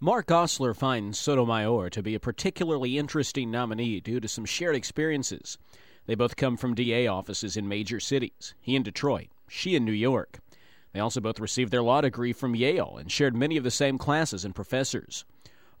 Mark Osler finds Sotomayor to be a particularly interesting nominee due to some shared experiences. They both come from DA offices in major cities, he in Detroit, she in New York. They also both received their law degree from Yale and shared many of the same classes and professors.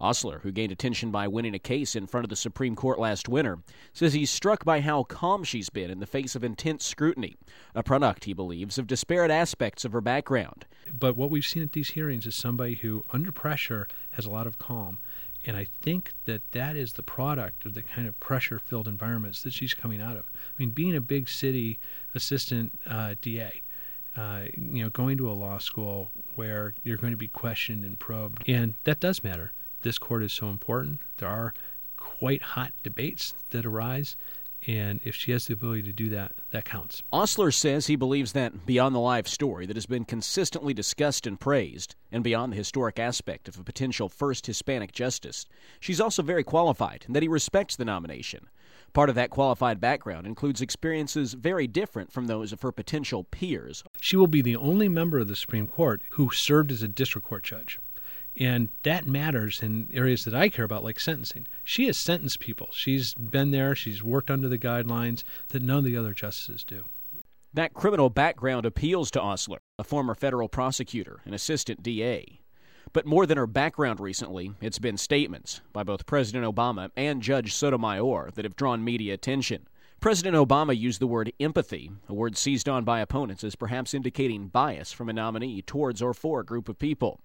Osler, who gained attention by winning a case in front of the Supreme Court last winter, says he's struck by how calm she's been in the face of intense scrutiny, a product, he believes, of disparate aspects of her background. But what we've seen at these hearings is somebody who, under pressure, has a lot of calm. And I think that that is the product of the kind of pressure filled environments that she's coming out of. I mean, being a big city assistant uh, DA, uh, you know, going to a law school where you're going to be questioned and probed, and that does matter this court is so important. There are quite hot debates that arise, and if she has the ability to do that, that counts. Osler says he believes that beyond the life story that has been consistently discussed and praised, and beyond the historic aspect of a potential first Hispanic justice, she's also very qualified and that he respects the nomination. Part of that qualified background includes experiences very different from those of her potential peers. She will be the only member of the Supreme Court who served as a district court judge. And that matters in areas that I care about, like sentencing. She has sentenced people. She's been there, she's worked under the guidelines that none of the other justices do. That criminal background appeals to Osler, a former federal prosecutor and assistant DA. But more than her background recently, it's been statements by both President Obama and Judge Sotomayor that have drawn media attention. President Obama used the word empathy, a word seized on by opponents as perhaps indicating bias from a nominee towards or for a group of people.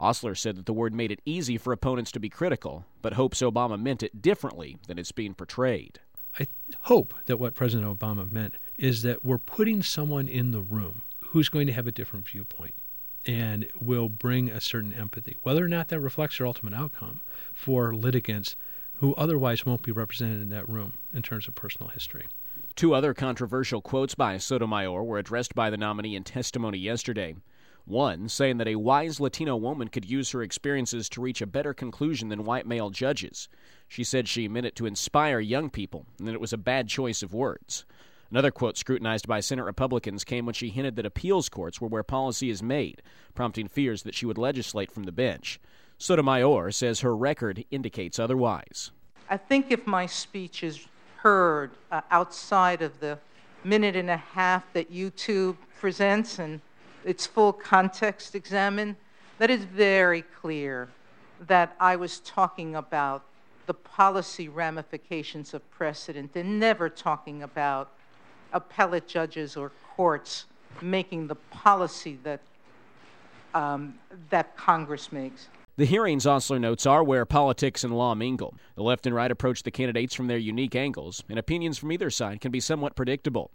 Osler said that the word made it easy for opponents to be critical, but hopes Obama meant it differently than it's being portrayed. I hope that what President Obama meant is that we're putting someone in the room who's going to have a different viewpoint and will bring a certain empathy, whether or not that reflects their ultimate outcome for litigants who otherwise won't be represented in that room in terms of personal history. Two other controversial quotes by Sotomayor were addressed by the nominee in testimony yesterday. One saying that a wise Latino woman could use her experiences to reach a better conclusion than white male judges. She said she meant it to inspire young people and that it was a bad choice of words. Another quote scrutinized by Senate Republicans came when she hinted that appeals courts were where policy is made, prompting fears that she would legislate from the bench. Sotomayor says her record indicates otherwise. I think if my speech is heard uh, outside of the minute and a half that YouTube presents and its full context examined, that is very clear that I was talking about the policy ramifications of precedent and never talking about appellate judges or courts making the policy that, um, that Congress makes. The hearings, Osler notes, are where politics and law mingle. The left and right approach the candidates from their unique angles, and opinions from either side can be somewhat predictable.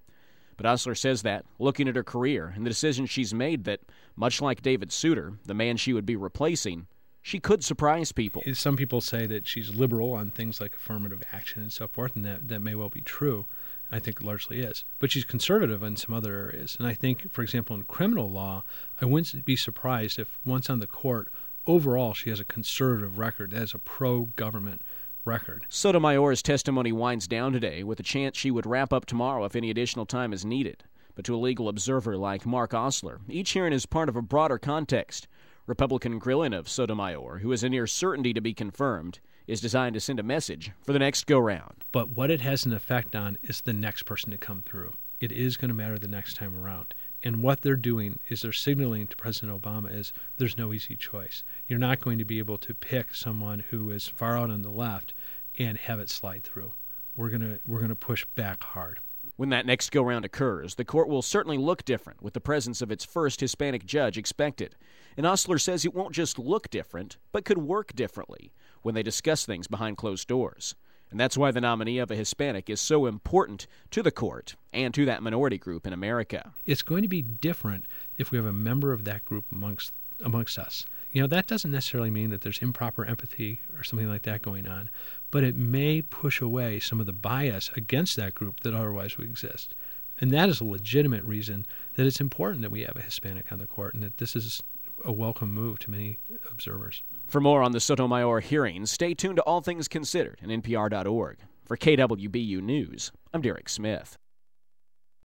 But Osler says that, looking at her career and the decisions she's made, that, much like David Souter, the man she would be replacing, she could surprise people. Some people say that she's liberal on things like affirmative action and so forth, and that, that may well be true. I think largely is. But she's conservative in some other areas. And I think, for example, in criminal law, I wouldn't be surprised if once on the court, overall, she has a conservative record as a pro government record. Sotomayor's testimony winds down today with a chance she would wrap up tomorrow if any additional time is needed. But to a legal observer like Mark Osler, each hearing is part of a broader context. Republican grilling of Sotomayor, who is a near certainty to be confirmed, is designed to send a message for the next go round. But what it has an effect on is the next person to come through. It is going to matter the next time around. And what they're doing is they're signaling to President Obama is there's no easy choice. You're not going to be able to pick someone who is far out on the left and have it slide through. We're to we're to push back hard. When that next go round occurs, the court will certainly look different with the presence of its first Hispanic judge expected. And Osler says it won't just look different, but could work differently when they discuss things behind closed doors. And that's why the nominee of a Hispanic is so important to the court and to that minority group in America. It's going to be different if we have a member of that group amongst amongst us. You know, that doesn't necessarily mean that there's improper empathy or something like that going on, but it may push away some of the bias against that group that otherwise would exist. And that is a legitimate reason that it's important that we have a Hispanic on the court and that this is a welcome move to many observers. For more on the Sotomayor hearings, stay tuned to All Things Considered and NPR.org. For KWBU News, I'm Derek Smith.